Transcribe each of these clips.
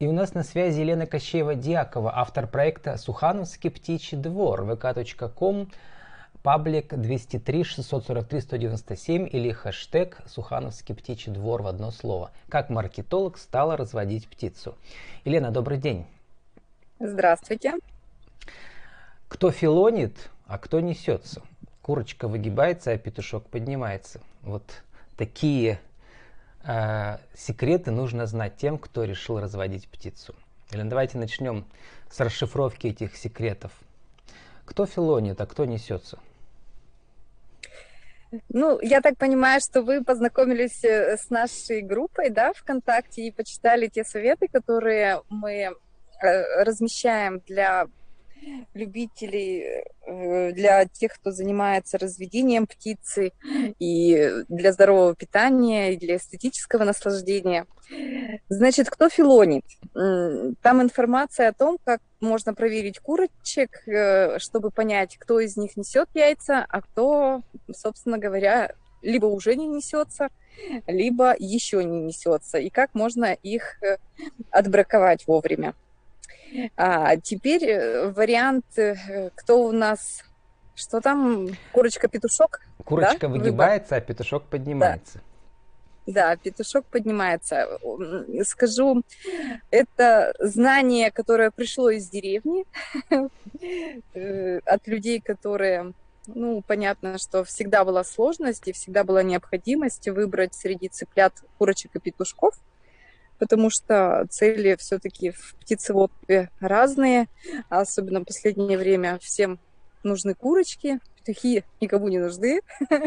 И у нас на связи Елена Кощеева-Дьякова, автор проекта «Сухановский птичий двор» vk.com, паблик 203-643-197 или хэштег «Сухановский птичий двор» в одно слово. Как маркетолог стала разводить птицу. Елена, добрый день. Здравствуйте. Кто филонит, а кто несется? Курочка выгибается, а петушок поднимается. Вот такие э, секреты нужно знать тем, кто решил разводить птицу. Или давайте начнем с расшифровки этих секретов. Кто филонит, а кто несется? Ну, я так понимаю, что вы познакомились э, с нашей группой, да, ВКонтакте и почитали те советы, которые мы э, размещаем для любителей, э, для тех, кто занимается разведением птицы, и для здорового питания, и для эстетического наслаждения. Значит, кто филонит? Там информация о том, как можно проверить курочек, э, чтобы понять, кто из них несет яйца, а кто, собственно говоря, либо уже не несется, либо еще не несется, и как можно их э, отбраковать вовремя. А теперь э, вариант, э, кто у нас, что там, курочка-петушок? Курочка да? выгибается, Выбор. а петушок поднимается. Да. Да, петушок поднимается. Скажу, это знание, которое пришло из деревни, э, от людей, которые, ну, понятно, что всегда была сложность и всегда была необходимость выбрать среди цыплят курочек и петушков – потому что цели все-таки в птицеводстве разные, а особенно в последнее время всем нужны курочки, петухи никому не нужны.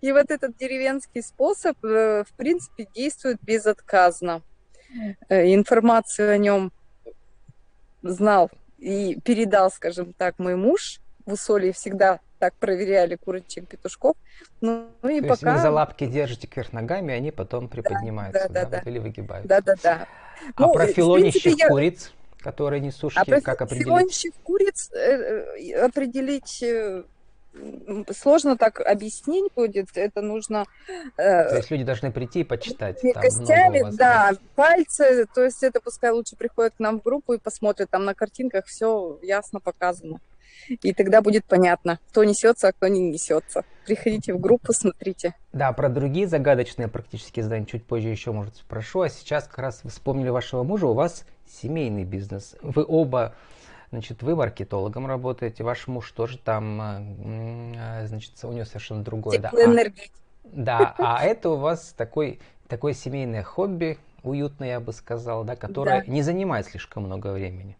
И вот этот деревенский способ, э, в принципе, действует безотказно. Э, информацию о нем знал и передал, скажем так, мой муж. В Усолье всегда так проверяли курочек, петушков. Ну, ну и То пока... есть вы за лапки держите кверх ногами, они потом приподнимаются, да, да, да, да. или выгибаются. Да, да, да. А ну, про филонищих я... куриц, которые несушки, а как определить? филонищих куриц э, э, определить э, сложно так объяснить будет, это нужно... То есть люди должны прийти и почитать. Костями, да, пальцы, то есть это пускай лучше приходят к нам в группу и посмотрят, там на картинках все ясно показано. И тогда будет понятно, кто несется, а кто не несется. Приходите в группу, смотрите. Да, про другие загадочные практические задания чуть позже еще, может, спрошу. А сейчас как раз вы вспомнили вашего мужа, у вас семейный бизнес. Вы оба, значит, вы маркетологом работаете, ваш муж тоже там, э, значит, у него совершенно другое. Да, а, да, а это у вас такой, такое семейное хобби, уютное, я бы сказал, да, которое да. не занимает слишком много времени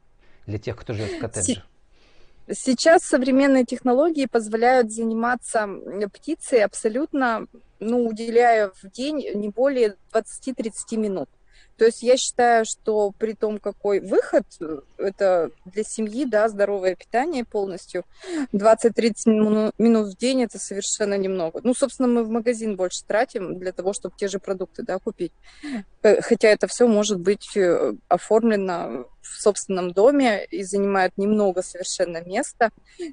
для тех, кто живет в коттедже. Сейчас современные технологии позволяют заниматься птицей абсолютно, ну, уделяя в день не более 20-30 минут. То есть я считаю, что при том, какой выход, э, это для семьи, да, здоровое питание полностью, 20-30 минут в день это совершенно немного. Ну, собственно, мы в магазин больше тратим для того, чтобы те же продукты, да, купить. Э, хотя это все может быть э, оформлено в собственном доме и занимает немного совершенно места,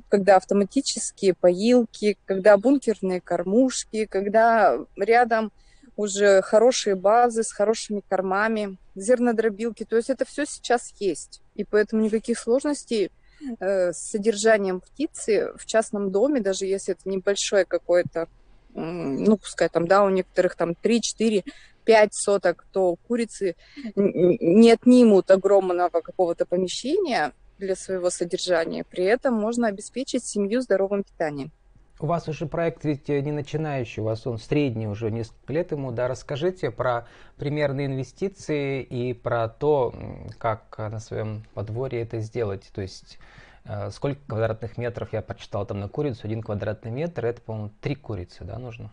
когда автоматические поилки, когда бункерные кормушки, когда рядом уже хорошие базы с хорошими кормами, зернодробилки. То есть это все сейчас есть. И поэтому никаких сложностей э, с содержанием птицы в частном доме, даже если это небольшое какое-то, ну, пускай там, да, у некоторых там 3, 4, 5 соток, то курицы не отнимут огромного какого-то помещения для своего содержания. При этом можно обеспечить семью здоровым питанием. У вас уже проект ведь э, не начинающий, у вас он средний уже несколько лет ему, да, расскажите про примерные инвестиции и про то, как на своем подворье это сделать, то есть э, сколько квадратных метров, я прочитал там на курицу, один квадратный метр, это, по-моему, три курицы, да, нужно?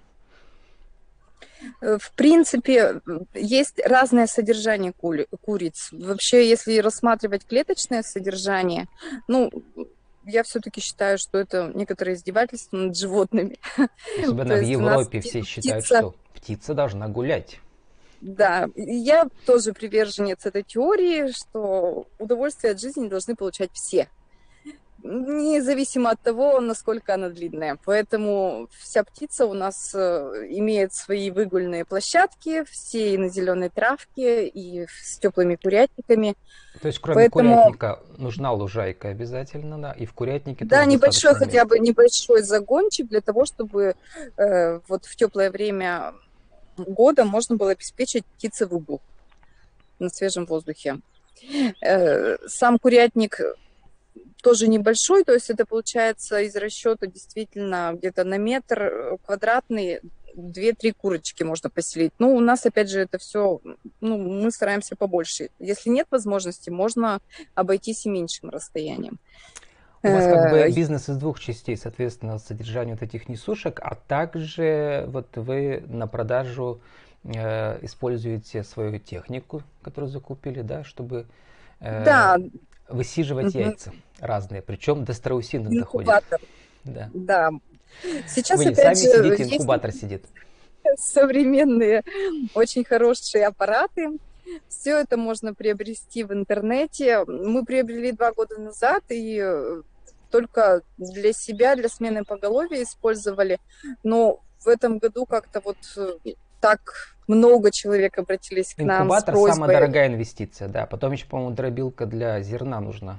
Э, в принципе, есть разное содержание куриц. Вообще, если рассматривать клеточное содержание, ну, я все-таки считаю, что это некоторое издевательство над животными. Особенно в Европе все считают, что птица должна гулять. Да, я тоже приверженец этой теории, что удовольствие от жизни должны получать все. Независимо от того, насколько она длинная. Поэтому вся птица у нас э, имеет свои выгульные площадки, все и на зеленой травке, и с теплыми курятниками. То есть, кроме Поэтому... курятника, нужна лужайка обязательно, да, и в курятнике Да, небольшой хотя бы небольшой загончик для того, чтобы э, вот в теплое время года можно было обеспечить птицы в углу на свежем воздухе. Э, сам курятник тоже небольшой, то есть это получается из расчета действительно где-то на метр э, квадратный две-три курочки можно поселить. Ну, у нас, опять же, это все, ну, мы стараемся побольше. Если нет возможности, можно обойтись и меньшим расстоянием. У вас как бы э, бизнес из двух частей, соответственно, содержание вот этих несушек, а также вот вы на продажу э, используете свою технику, которую закупили, да, чтобы э, да. высиживать угу. яйца разные, причем до страусиных доходит. Да. да. Сейчас Вы опять сами же, сидите, инкубатор сидит. Современные, очень хорошие аппараты. Все это можно приобрести в интернете. Мы приобрели два года назад и только для себя, для смены поголовья использовали. Но в этом году как-то вот э, так много человек обратились к Инкубатор нам с просьбой. самая дорогая инвестиция, да. Потом еще, по-моему, дробилка для зерна нужна.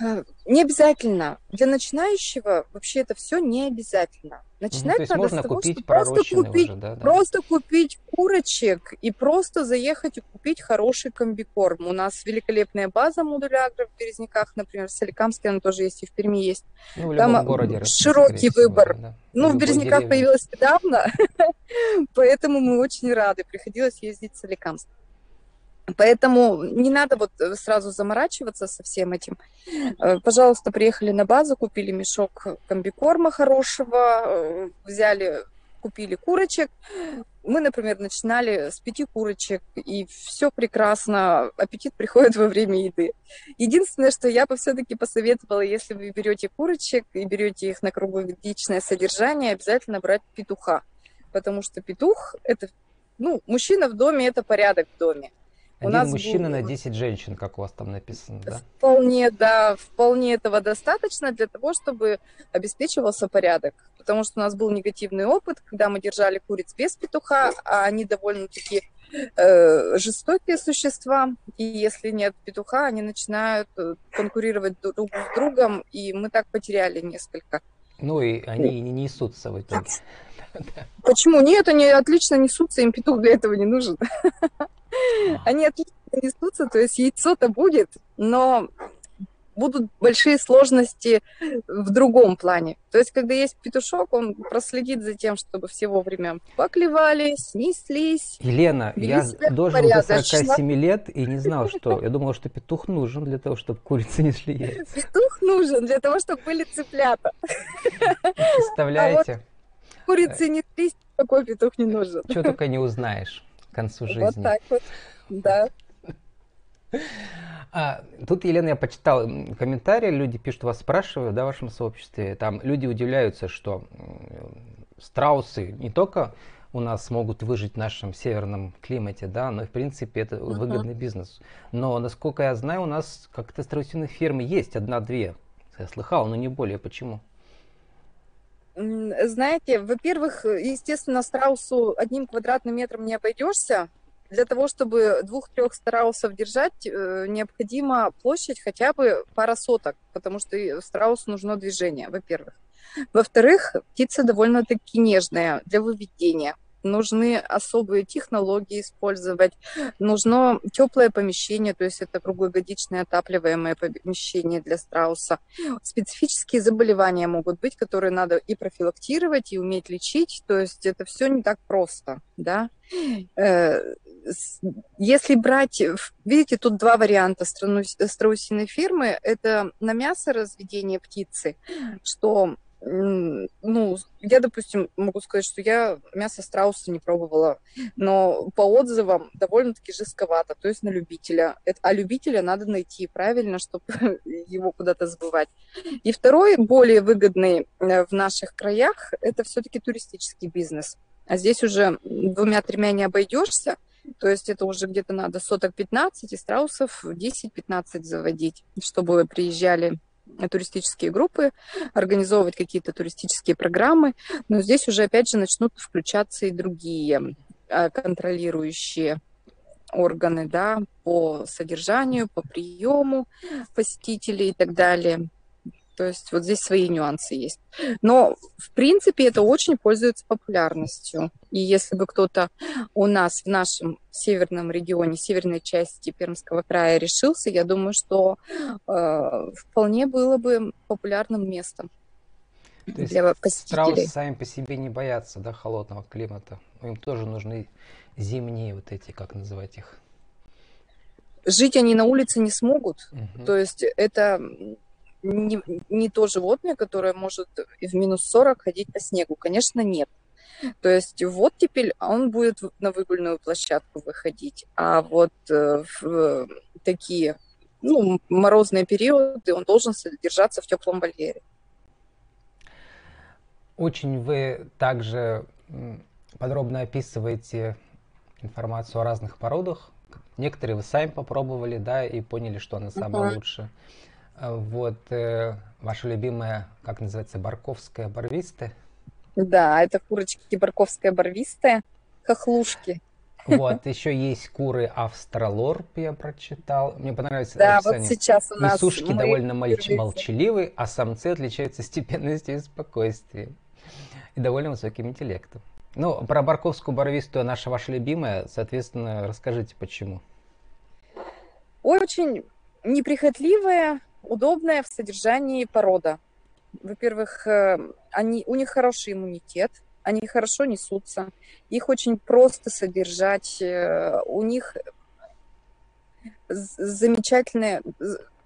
Э, не обязательно. Для начинающего вообще это все не обязательно. Начинать ну, надо можно с того, купить что просто купить, уже, да, да. просто купить курочек и просто заехать и купить хороший комбикорм. У нас великолепная база модулягра в Березняках, например, в Соликамске она тоже есть и в Перми есть. Ну, в Там а, городе широкий выбор. Да. Ну, в, в Березняках деревне. появилась недавно, поэтому мы очень рады. Приходилось ездить в Соликамск. Поэтому не надо вот э, сразу заморачиваться со всем этим. Э, пожалуйста, приехали на базу, купили мешок комбикорма хорошего, э, взяли, купили курочек. Мы, например, начинали с пяти курочек, и все прекрасно, аппетит приходит во время еды. Единственное, что я бы все-таки посоветовала, если вы берете курочек и берете их на круглогодичное содержание, обязательно брать петуха. Потому что петух – это, ну, мужчина в доме – это порядок в доме. Один у нас мужчина был... на 10 женщин, как у вас там написано, да? Вполне, да, вполне этого достаточно для того, чтобы обеспечивался порядок. Потому что у нас был негативный опыт, когда мы держали куриц без петуха, а они довольно-таки э, жестокие существа, и если нет петуха, они начинают э, конкурировать друг с другом, и мы так потеряли несколько. Ну и они не несутся в итоге. Почему? Нет, они отлично несутся, им петух для этого не нужен. Они отлично несутся, то есть яйцо-то будет, но будут большие сложности в другом плане. То есть, когда есть петушок, он проследит за тем, чтобы все вовремя поклевали, снеслись. Елена, я дожил до 47 лет и не знал, что... Я думала, что петух нужен для того, чтобы курицы несли яйца. Петух нужен для того, чтобы были цыплята. Представляете? А вот курицы неслись, такой петух не нужен. Что только не узнаешь концу жизни. Вот так вот, да. А, тут, Елена, я почитал комментарии, люди пишут, вас спрашивают, да, в вашем сообществе, там люди удивляются, что страусы не только у нас могут выжить в нашем северном климате, да, но в принципе это uh-huh. выгодный бизнес. Но насколько я знаю, у нас как-то страусиных ферм есть одна-две. Я слыхал, но не более. Почему? Знаете, во-первых, естественно, страусу одним квадратным метром не обойдешься. Для того, чтобы двух-трех страусов держать, э, необходима площадь хотя бы пара соток, потому что страусу нужно движение, во-первых. Во-вторых, птица довольно-таки нежная для выведения нужны особые технологии использовать, нужно теплое помещение, то есть это круглогодичное отапливаемое помещение для страуса. Специфические заболевания могут быть, которые надо и профилактировать, и уметь лечить, то есть это все не так просто, да. Э, если брать, видите, тут два варианта страусиной фирмы, это на мясо разведение птицы, что ну, я, допустим, могу сказать, что я мясо страуса не пробовала, но по отзывам довольно-таки жестковато, то есть на любителя. А любителя надо найти правильно, чтобы его куда-то забывать. И второй, более выгодный э, в наших краях, это все-таки туристический бизнес. А здесь уже двумя-тремя не обойдешься, То есть это уже где-то надо соток 15 и страусов 10-15 заводить, чтобы приезжали туристические группы, организовывать какие-то туристические программы. Но здесь уже, опять же, начнут включаться и другие а, контролирующие органы, да, по содержанию, по приему посетителей и так далее. То есть вот здесь свои нюансы есть. Но, в принципе, это очень пользуется популярностью. И если бы кто-то у нас в нашем северном регионе, северной части Пермского края решился, я думаю, что э, вполне было бы популярным местом То есть для посетителей. Страусы сами по себе не боятся да, холодного климата. Им тоже нужны зимние вот эти, как называть их? Жить они на улице не смогут. Угу. То есть это не, не то животное, которое может в минус 40 ходить по снегу. Конечно, нет. То есть вот теперь он будет на выгульную площадку выходить, а вот э, в такие ну, морозные периоды он должен содержаться в теплом вольере. Очень вы также подробно описываете информацию о разных породах. Некоторые вы сами попробовали, да, и поняли, что она самая uh-huh. лучшая. А вот э, ваша любимая, как называется, барковская барвистая? Да, это курочки барковская барвистая, хохлушки. Вот, еще есть куры австралорп, я прочитал. Мне понравилось Да, описание. вот сейчас у нас... Несушки довольно молч- молчаливы, а самцы отличаются степенностью и спокойствием. И довольно высоким интеллектом. Ну, про барковскую барвистую наша ваша любимая, соответственно, расскажите, почему. Ой, очень неприхотливая, удобная в содержании порода. Во-первых, э, они, у них хороший иммунитет, они хорошо несутся, их очень просто содержать, э, у них замечательные,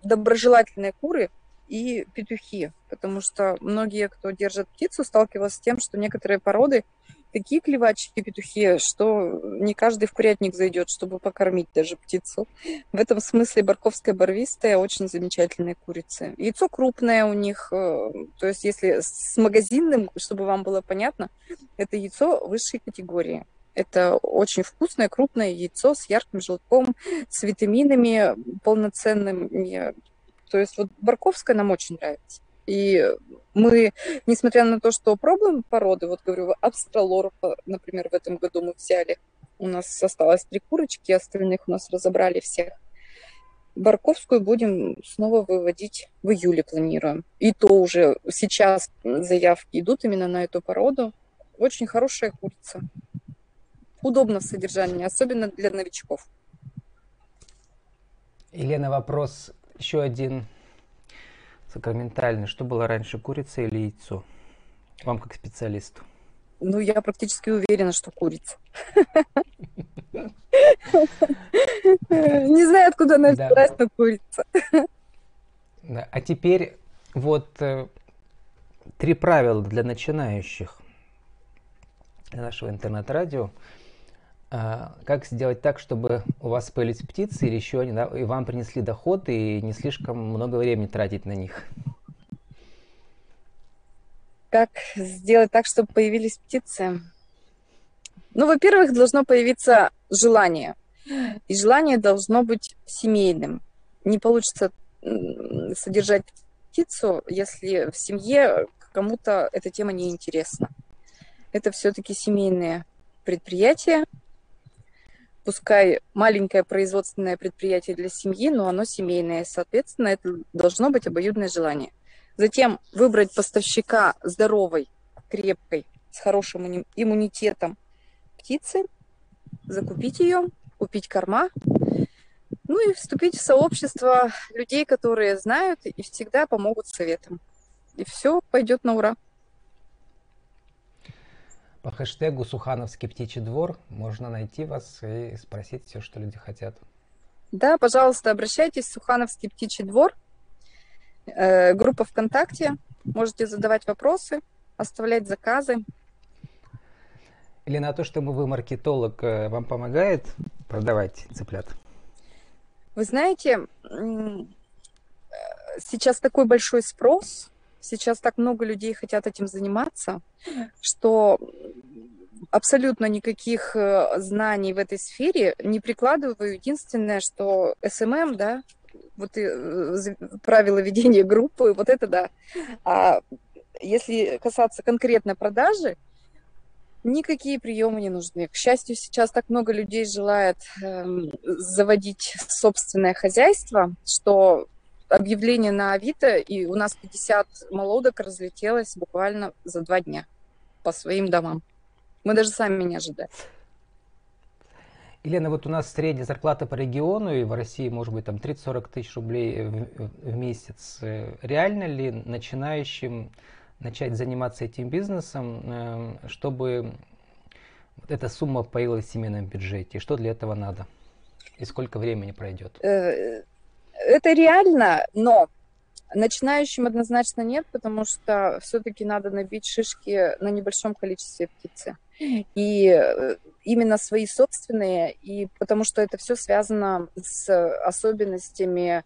доброжелательные куры и петухи, потому что многие, кто держит птицу, сталкивались с тем, что некоторые породы такие клевачки петухи, что не каждый в курятник зайдет, чтобы покормить даже птицу. В этом смысле барковская барвистая очень замечательная курица. Яйцо крупное у них, э, то есть если с магазинным, чтобы вам было понятно, это яйцо высшей категории. Это очень вкусное, крупное яйцо с ярким желтком, с витаминами полноценными. То есть вот барковская нам очень нравится. И мы, несмотря на то, что пробуем породы, вот говорю, австралоров, например, в этом году мы взяли, у нас осталось три курочки, остальных у нас разобрали всех. Барковскую будем снова выводить в июле, планируем. И то уже сейчас заявки идут именно на эту породу. Очень хорошая курица. Удобно в содержании, особенно для новичков. Елена, вопрос еще один сакраментальный. Что было раньше, курица или яйцо? Вам как специалисту. Ну, я практически уверена, что курица. Не знаю, откуда она взялась, но курица. А теперь вот э, три правила для начинающих для нашего интернет-радио. А, как сделать так, чтобы у вас появились птицы или еще они, да, и вам принесли доход, и не слишком много времени тратить на них? Как сделать так, чтобы появились птицы? Ну, во-первых, должно появиться желание. И желание должно быть семейным. Не получится содержать птицу, если в семье кому-то эта тема не интересна. Это все-таки семейные предприятия, пускай маленькое производственное предприятие для семьи, но оно семейное. Соответственно, это должно быть обоюдное желание. Затем выбрать поставщика здоровой, крепкой, с хорошим иммунитетом птицы, закупить ее, купить корма, ну и вступить в сообщество людей, которые знают и всегда помогут советам. И все пойдет на ура. По хэштегу «Сухановский птичий двор» можно найти вас и спросить все, что люди хотят. Да, пожалуйста, обращайтесь. Сухановский птичий двор. Э, группа ВКонтакте. Можете задавать вопросы, оставлять заказы. Или на то, что вы маркетолог, э, вам помогает продавать цыплят? Вы знаете, э, сейчас такой большой спрос Сейчас так много людей хотят этим заниматься, что абсолютно никаких э, знаний в этой сфере не прикладываю. Единственное, что SMM, да, вот и, э, правила ведения группы, вот это да. А если касаться конкретно продажи, никакие приемы не нужны. К счастью, сейчас так много людей желает э, заводить собственное хозяйство, что объявление на Авито, и у нас 50 молодок разлетелось буквально за два дня по своим домам. Мы даже сами не ожидали. Елена, вот у нас средняя зарплата по региону, и в России, может быть, там 30-40 тысяч рублей в, в месяц. Реально ли начинающим начать заниматься этим бизнесом, эм, чтобы эта сумма появилась в семейном бюджете? И что для этого надо? И сколько времени пройдет? Э, это реально, но начинающим однозначно нет, потому что все-таки надо набить шишки на небольшом количестве птицы. И э, именно свои собственные, и потому что это все связано с особенностями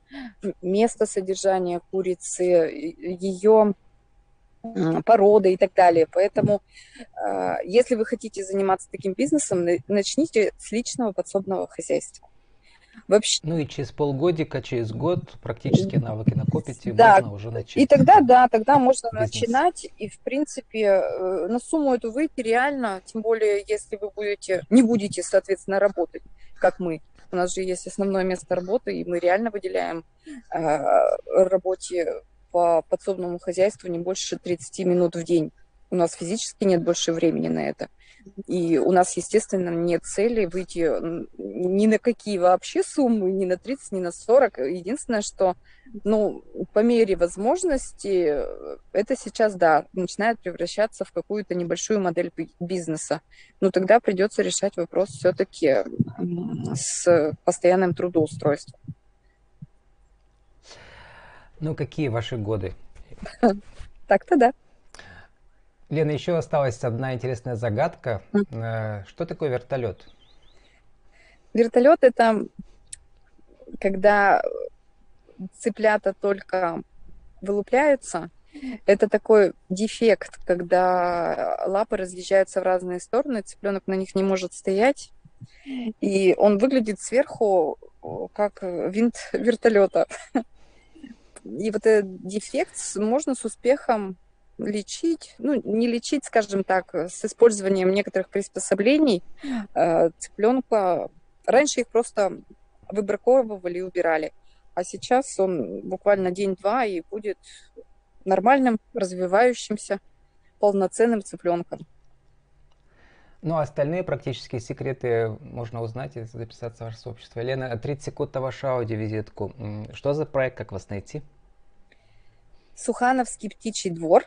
места содержания курицы, ее породы и так далее. Поэтому, а, если вы хотите заниматься таким бизнесом, начните с личного подсобного хозяйства. Вообще... Ну и через полгодика, через год практически навыки накопите, да. можно уже начать. И тогда, да, тогда можно бизнес. начинать. И, в принципе, э, на сумму эту выйти реально, тем более, если вы будете, не будете, соответственно, работать, как мы. У нас же есть основное место работы, и мы реально выделяем э, работе по подсобному хозяйству не больше 30 минут в день. У нас физически нет больше времени на это. И у нас, естественно, нет цели выйти ни на какие вообще суммы, ни на 30, ни на 40. Единственное, что ну, по мере возможности это сейчас, да, начинает превращаться в какую-то небольшую модель бизнеса. Но тогда придется решать вопрос все-таки с постоянным трудоустройством. Ну, какие ваши годы? Так-то да. Лена, еще осталась одна интересная загадка. Mm. Что такое вертолет? Вертолет это когда цыплята только вылупляются. Это такой дефект, когда лапы разъезжаются в разные стороны, цыпленок на них не может стоять. И он выглядит сверху как винт вертолета. И вот этот дефект можно с успехом лечить, ну, не лечить, скажем так, с использованием некоторых приспособлений э, цыпленка. Раньше их просто выбраковывали и убирали, а сейчас он буквально день-два и будет нормальным, развивающимся, полноценным цыпленком. Ну, а остальные практические секреты можно узнать и записаться в ваше сообщество. Елена, 30 секунд на вашу аудиовизитку. Что за проект, как вас найти? Сухановский птичий двор.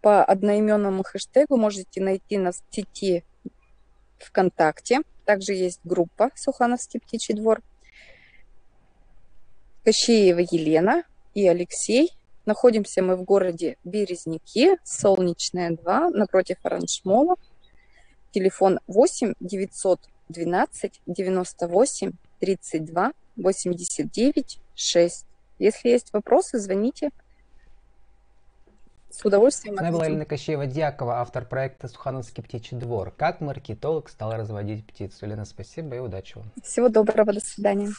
По одноименному хэштегу можете найти нас в сети ВКонтакте. Также есть группа Сухановский птичий двор. Кощеева Елена и Алексей. Находимся мы в городе Березники, Солнечная 2, напротив Оранжмола. Телефон 8 912 98 32 89 6. Если есть вопросы, звоните с удовольствием С была Елена Кощеева-Дьякова, автор проекта «Сухановский птичий двор». Как маркетолог стал разводить птицу. Елена, спасибо и удачи вам. Всего доброго, до свидания.